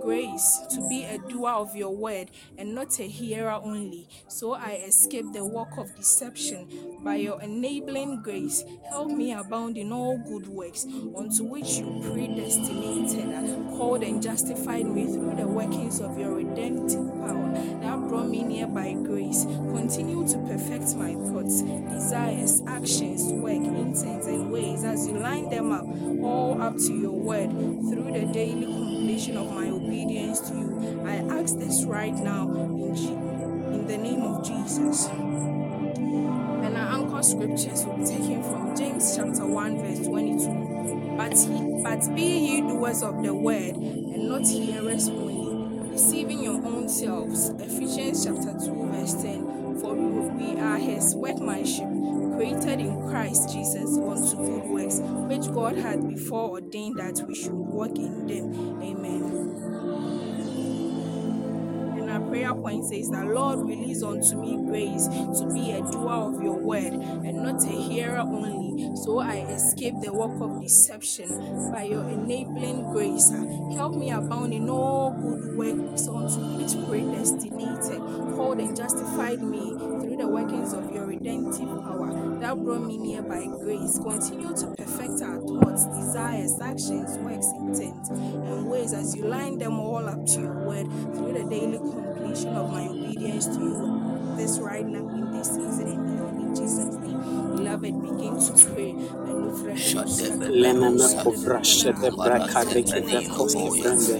grace to be a doer of your word and not a hearer only, so I escape the work of deception. By your enabling grace, help me abound in all good works, unto which you predestinated, called and justified me through the workings of your redemptive power that brought me near by grace. Continue to perfect my thoughts, desires, actions, work, intents, and ways as you line them up, all up to your word through the daily of my obedience to you. I ask this right now in, Je- in the name of Jesus. And our anchor scriptures will be taken from James chapter 1, verse 22. But, he, but be ye doers of the word, and not hearers only, deceiving your own selves. Ephesians chapter 2, verse 10. For we are his workmanship, created in Christ Jesus unto good works, which God had before ordained that we should walk in them. Prayer point says that Lord release unto me grace to be a doer of your word and not a hearer only, so I escape the work of deception by your enabling grace. Help me abound in all good works unto which predestinated, called and justified me through the workings of your redemptive power that brought me near by grace. Continue to perfect our thoughts, desires, actions, works, intent, and ways as you line them all up to your word through the daily completion of my obedience to you. This right now, in this season, in Jesus' name. Beloved, begin to pray.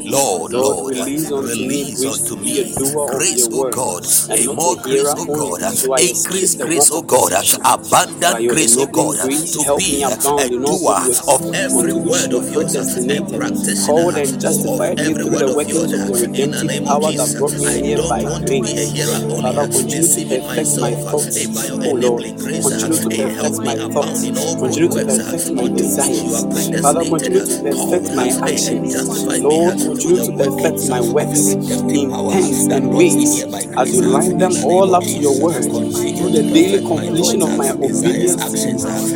Lord, Lord, release unto me, grace, O God, a more grace, O God, increase grace, O God, abundant grace, O God, to be a doer of every word of yours, a practitioner of every word of yours. In the name of Jesus, I don't want to be a hearer only, deceiving myself, a bioenabling grace, a help me abound in all good works perfect my desires. Father, continue to perfect my actions. Lord, continue to perfect my works in pens and ways as you line them all up to your word through the daily completion of my obedience.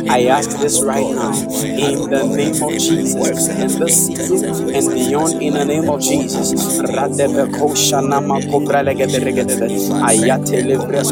I ask this right now in the name of Jesus and the season and beyond in the name of Jesus. Ayate lebres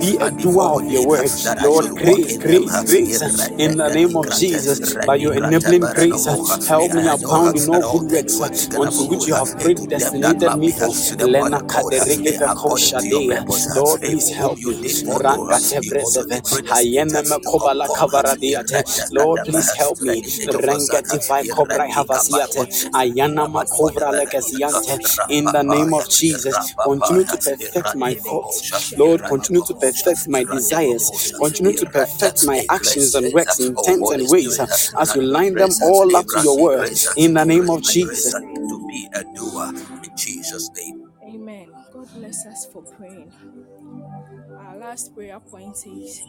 Be a doer of your word. Lord, grace, grace, grace. In the name of Jesus, by your enabling grace, help me abound in all good works unto which you have predestinated me for. Lena Lord, please help me. Lord, please help me. In the name of Jesus, continue to perfect my thoughts. Lord, continue to perfect my desires. Continue to perfect my actions and works, intents and ways uh, as you line them all up to your word. In the name of Jesus. to be a doer in Jesus' name. Amen. God bless us for praying. Last prayer point is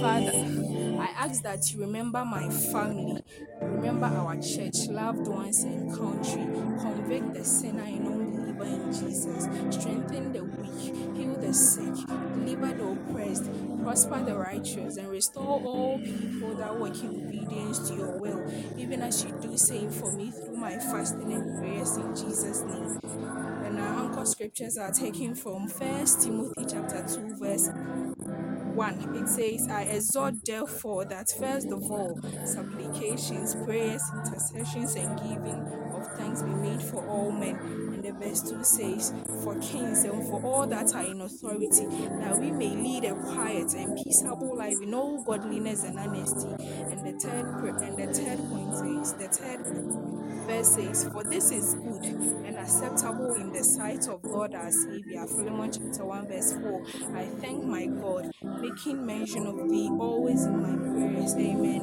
Father, I ask that you remember my family, remember our church, loved ones, and country. Convict the sinner and unbeliever in Jesus. Strengthen the weak, heal the sick, deliver the oppressed, prosper the righteous, and restore all people that work in obedience to your will, even as you do same for me through my fasting and prayers in Jesus' name. And our anchor scriptures are taken from First Timothy chapter 2, verse 1. It says, I exhort therefore that first of all supplications, prayers, intercessions, and giving of thanks be made for all men. And the verse 2 says, For kings and for all that are in authority, that we may lead a quiet and peaceable life in all godliness and honesty. And the third and the third point says, the third verse says, For this is good and acceptable in the sight of God our Savior. Philemon chapter 1, verse 4. I thank my God, making mention of thee always in my prayers. Amen.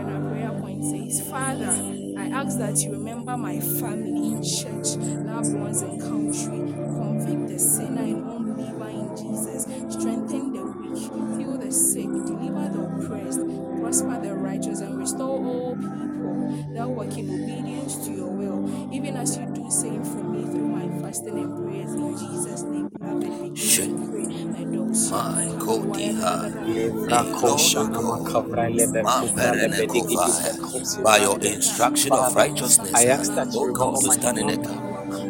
And our prayer point says, Father, I ask that you remember my family, in church, loved ones, and country. Convict the sinner and unbeliever in Jesus. Strengthen the weak, heal the sick, deliver the oppressed, prosper the righteous, and restore all people. That work in obedience to your will, even as you you saying from me through my fasting and prayers in Jesus' name? By your instruction of righteousness, I ask that you come to stand in it.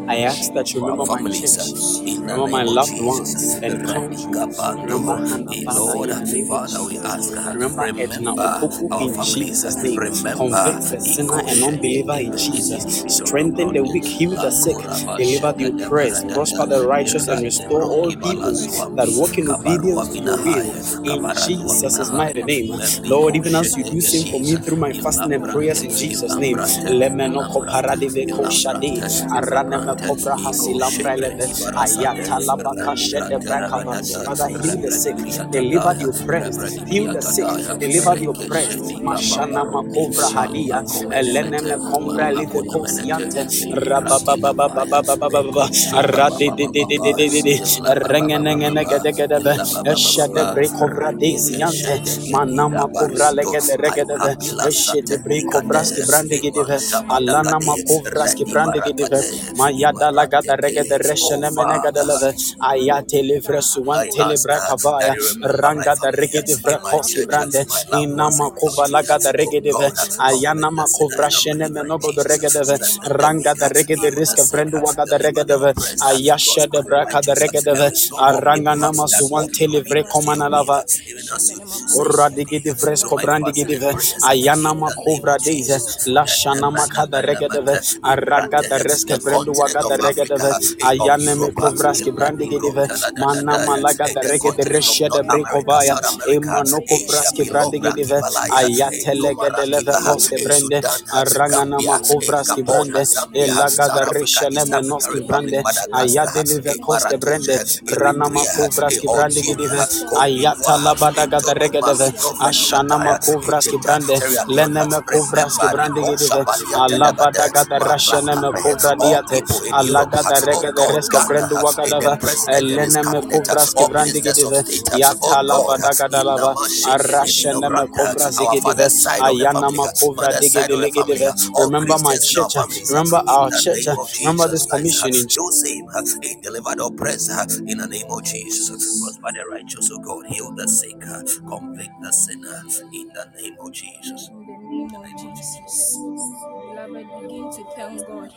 I ask that you remember my church, remember my loved ones and country. Remember Hannah, Lord, in the name of Father, we ask, Remember Edna our in Jesus' name. Convict the sinner and unbeliever in Jesus. Strengthen the weak, heal the sick, deliver the oppressed, prosper the righteous, and restore all people that walk in obedience to your will. In Jesus' mighty name. Lord, even as you do same for me through my fasting and prayers in Jesus' name. Lemenoko paradiveko shade, aranemeko brahasi lambreleve, ayata labaka shede brakava. Father, heal the sick, deliver the oppressed, heal the sick, deliver the oppressed. Mashana makovra hadia, eleneme kombra live kosiante, rababababababababa, aradididididididi, rengenengenegedegedebe, eshede brekovra desiante, manama kovra legede regedeve, eshede brekovraski brandigedive, alana makovraski brandigedive, Yadala gada regede reshene menegada leve. Ayate livre suante libra kavaya. Ranga da regede vrekosi brande. Inama kuba lagada regede ve. Ayana makuvra shene menogo da regede ve. Ranga da regede riske vrendu waga da regede ve. Ayasha de braka da regede ve. Aranga nama suante livre komana lava. Urra digidi vresko brandi gidi ve. Ayana makuvra deze. Lashana makada regede ve. Araga da reske vrendu waga malagada regedeve ayane mikrobraski brandigedive mana malagada regede reshede brikovaya imanoko braski brandigedive ayate legedeleve hoste brende. Arangana makovraski brande elagada reshene menoski brande ayate live koste brande rana makovraski brandigedive ayata labadagada regedeve ashana makovraski brande leneme kovraski brandigedive alabadagada rashene makovra diate alaga da rega da reska brendu wakadava elena me kobras ke brandi gidive ya kala vadaga dalava arasha na me kobras gidive ayana ma kobra digidile gidive remember my church remember our church remember this commission in Joseph he delivered oppressor in the name of Jesus prosper the righteous of God heal the sick convict the sinner in the name of Jesus in the Jesus. Beloved, begin to thank God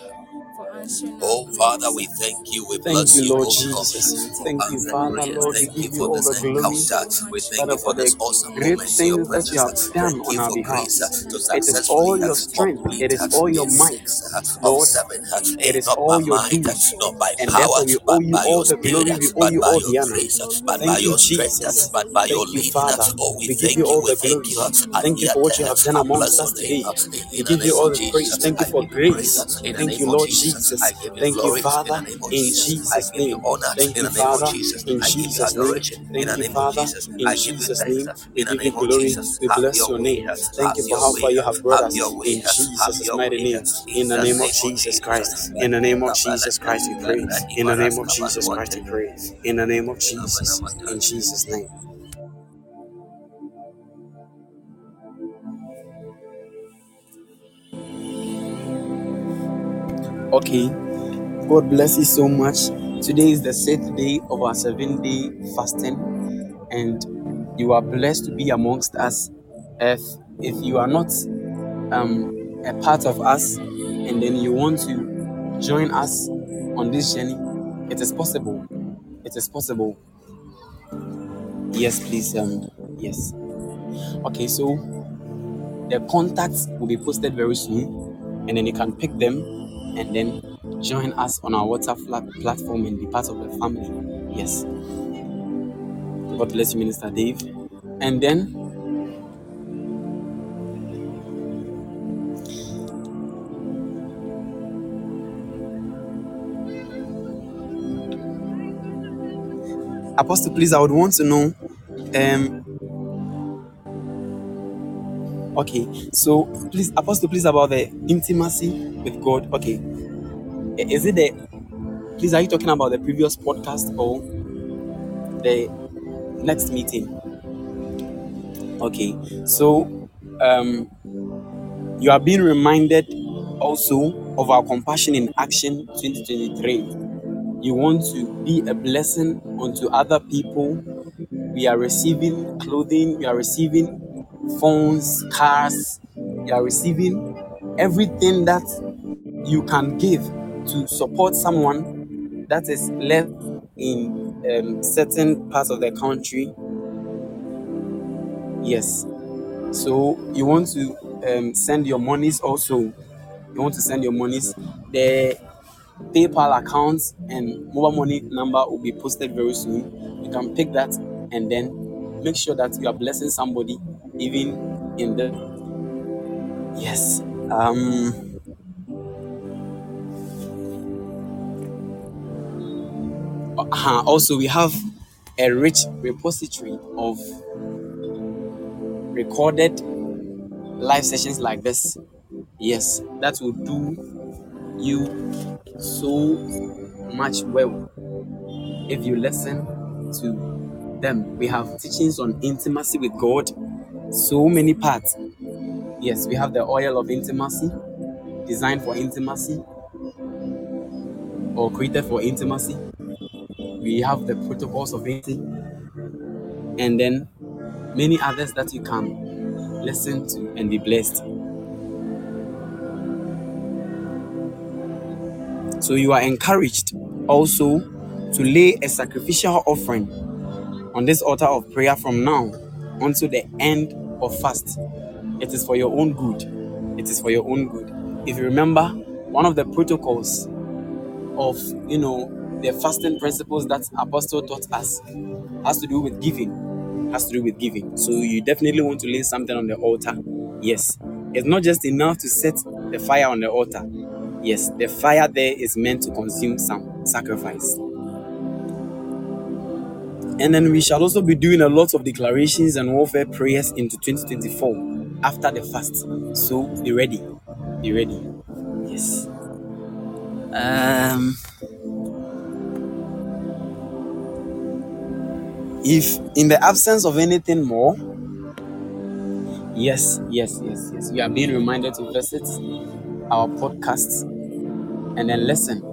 for answering our Oh, Father, prayers. we thank you. We Thank bless you, you, Lord oh God, Jesus. for Thank you, answered Father, prayers. Lord. We Thank you give you for all this the glory. encounter. We thank Father, you for for the this awesome great moment in your things that you have done Thank on you our for behalf. grace uh, to It is all successfully uh, your strength, complete it is uh, all your day might, six uh, of Lord. seven. uh, It eh, is Not by all your might, uh, doing. not by And power, therefore, we owe but you by all the spirit, glory, uh, we owe but you by all your the honor. grace, uh, but by Thank you, your strength, uh, Jesus. but by your Thank you, leading. uh. Father. Oh, we We give thank you you. all We the thank glory. you. uh, Thank you for what you have done I amongst bless us today. We give you all the praise. Thank you for give you praise grace. Thank you, Lord Jesus. I Jesus. give you Thank you, Father, the name of in Jesus. I Jesus' give you name. Thank you, the name of Father, in I give you Jesus' name. Thank you, Father, in I give you Jesus' name. We in the give you name of glory. Jesus. We bless your name. Thank you for how far you have brought us. In Jesus' mighty name. in the name of Jesus. Christ. In the name of Jesus Christ, we pray. In the name of Jesus Christ, we pray. In the name of Jesus. In Jesus' name. Okay. God bless you so much. Today is the sixth day of our seven day fasting, and you are blessed to be amongst us. If if you are not um, a part of us, and then you want to join us on this journey, it is possible. It is possible. Yes, please. Um, yes. Okay, so the contacts will be posted very soon, and then you can pick them, and then join us on our WhatsApp platform and be part of the family. Yes. God bless you, Minister Dave. And then Apostle, please, I would want to know. Um, okay, so please, Apostle, please, about the intimacy with God. Okay, is it the? Please, are you talking about the previous podcast or the next meeting? Okay, so um, you are being reminded also of our compassion in action 2023. You want to be a blessing unto other people we are receiving clothing, we are receiving phones, cars, you are receiving everything that you can give to support someone that is left in um, certain parts of the country. Yes. So you want to um, send your monies also. You want to send your monies. The PayPal account and mobile money number will be posted very soon. You can pick that and then make sure that you are blessing somebody even in the yes. Um uh, also we have a rich repository of recorded live sessions like this. Yes, that will do you so much well if you listen to them. We have teachings on intimacy with God, so many parts Yes, we have the oil of intimacy, designed for intimacy or created for intimacy. We have the protocols of intimacy, and then many others that you can listen to and be blessed. So you are encouraged also to lay a sacrificial offering on this altar of prayer from now until the end of fast. It is for your own good. It is for your own good. If you remember, one of the protocols of you know the fasting principles that apostle taught us has to do with giving has to do with giving so you definitely want to lay something on the altar yes it's not just enough to set the fire on the altar yes the fire there is meant to consume some sacrifice and then we shall also be doing a lot of declarations and warfare prayers into 2024 after the fast so be ready be ready yes um if in the absence of anything more Yes, yes, yes, yes. You are being reminded to visit our podcasts and then listen.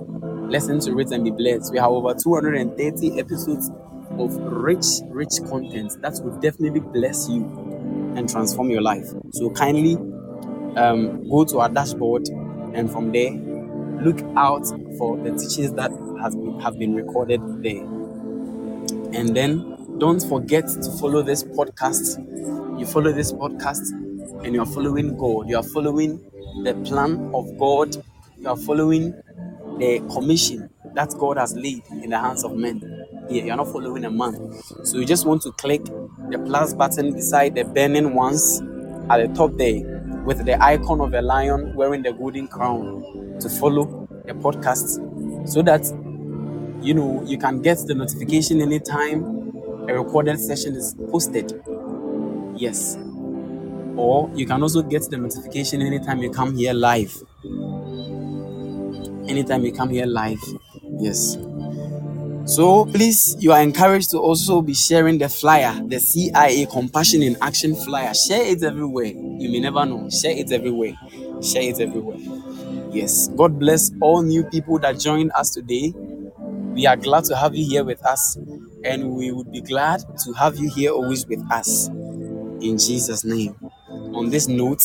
Listen to it and be blessed. We have over 230 episodes of rich, rich content that will definitely bless you and transform your life. So kindly um, go to our dashboard and from there look out for the teachings that has been, have been recorded there. And then don't forget to follow this podcast. You follow this podcast and you are following God. You are following the plan of God. You are following the commission that God has laid in the hands of men. You're not following a man. So you just want to click the plus button beside the burning ones at the top there with the icon of a lion wearing the golden crown to follow the podcast so that you know you can get the notification anytime a recorded session is posted. Yes. Or you can also get the notification anytime you come here live. Anytime you come here live. Yes. So please, you are encouraged to also be sharing the flyer, the CIA Compassion in Action flyer. Share it everywhere. You may never know. Share it everywhere. Share it everywhere. Yes. God bless all new people that joined us today. We are glad to have you here with us and we would be glad to have you here always with us. In Jesus' name. On this note,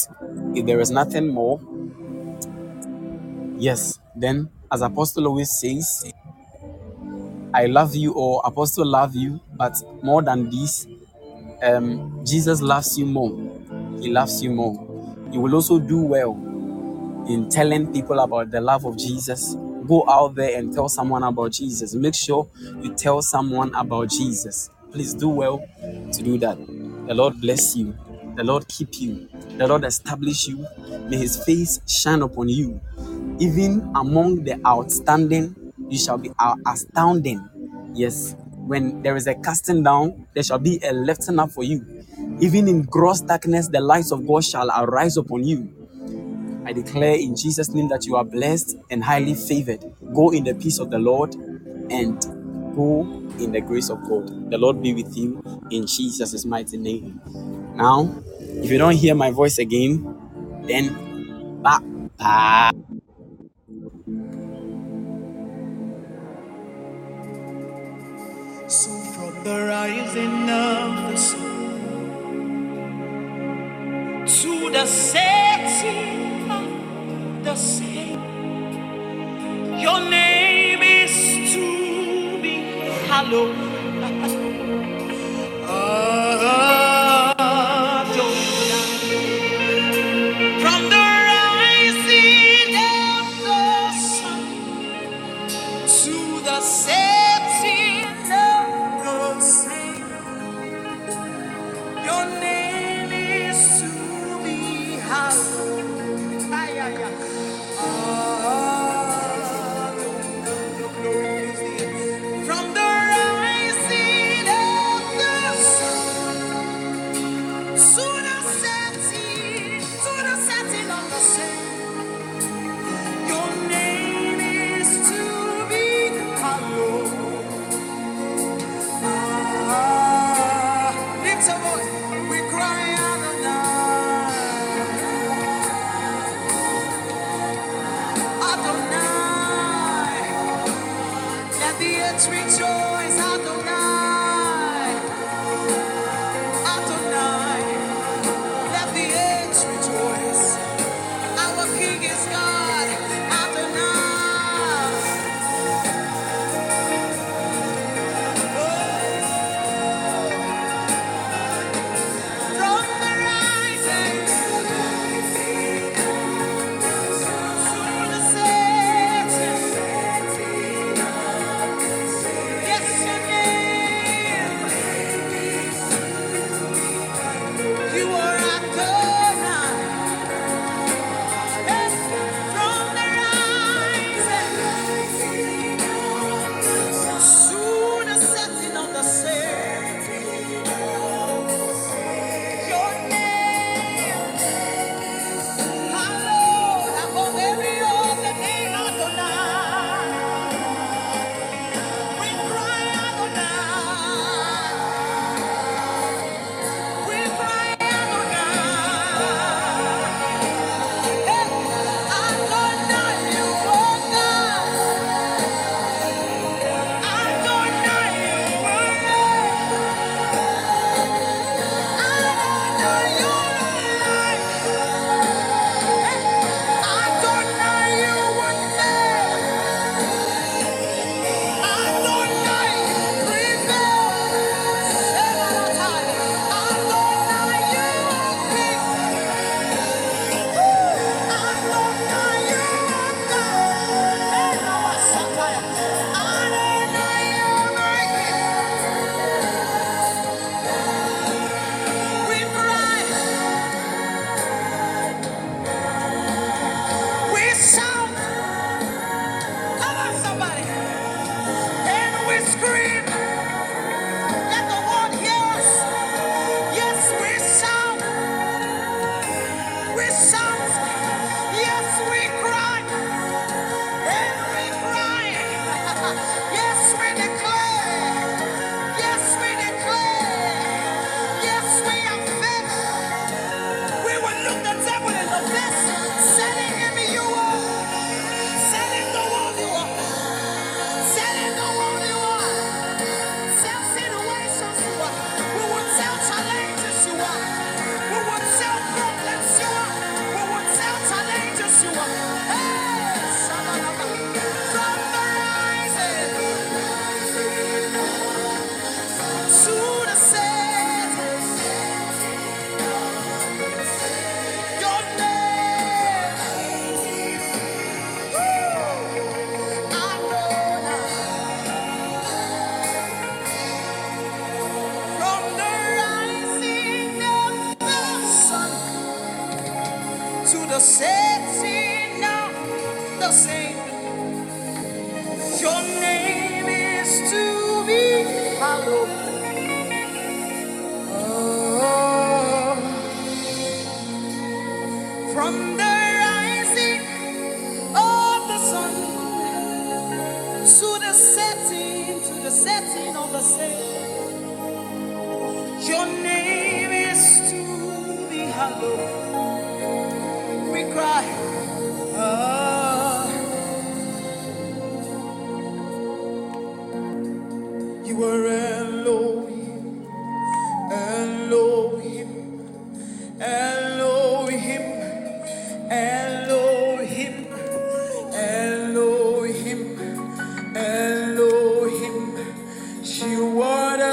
if there is nothing more, yes, then as Apostle always says, I love you or Apostle love you, but more than this, um, Jesus loves you more. He loves you more. You will also do well in telling people about the love of Jesus go out there and tell someone about Jesus. Make sure you tell someone about Jesus. Please do well to do that. The Lord bless you. The Lord keep you. The Lord establish you. May his face shine upon you. Even among the outstanding, you shall be astounding. Yes. When there is a casting down, there shall be a lifting up for you. Even in gross darkness, the lights of God shall arise upon you. I declare in Jesus' name that you are blessed and highly favored. Go in the peace of the Lord and go in the grace of God. The Lord be with you in Jesus' mighty name. Now, if you don't hear my voice again, then bye. bye. The rising of the sun to the setting of the same. Your name is to be hallowed.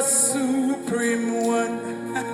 Supreme one.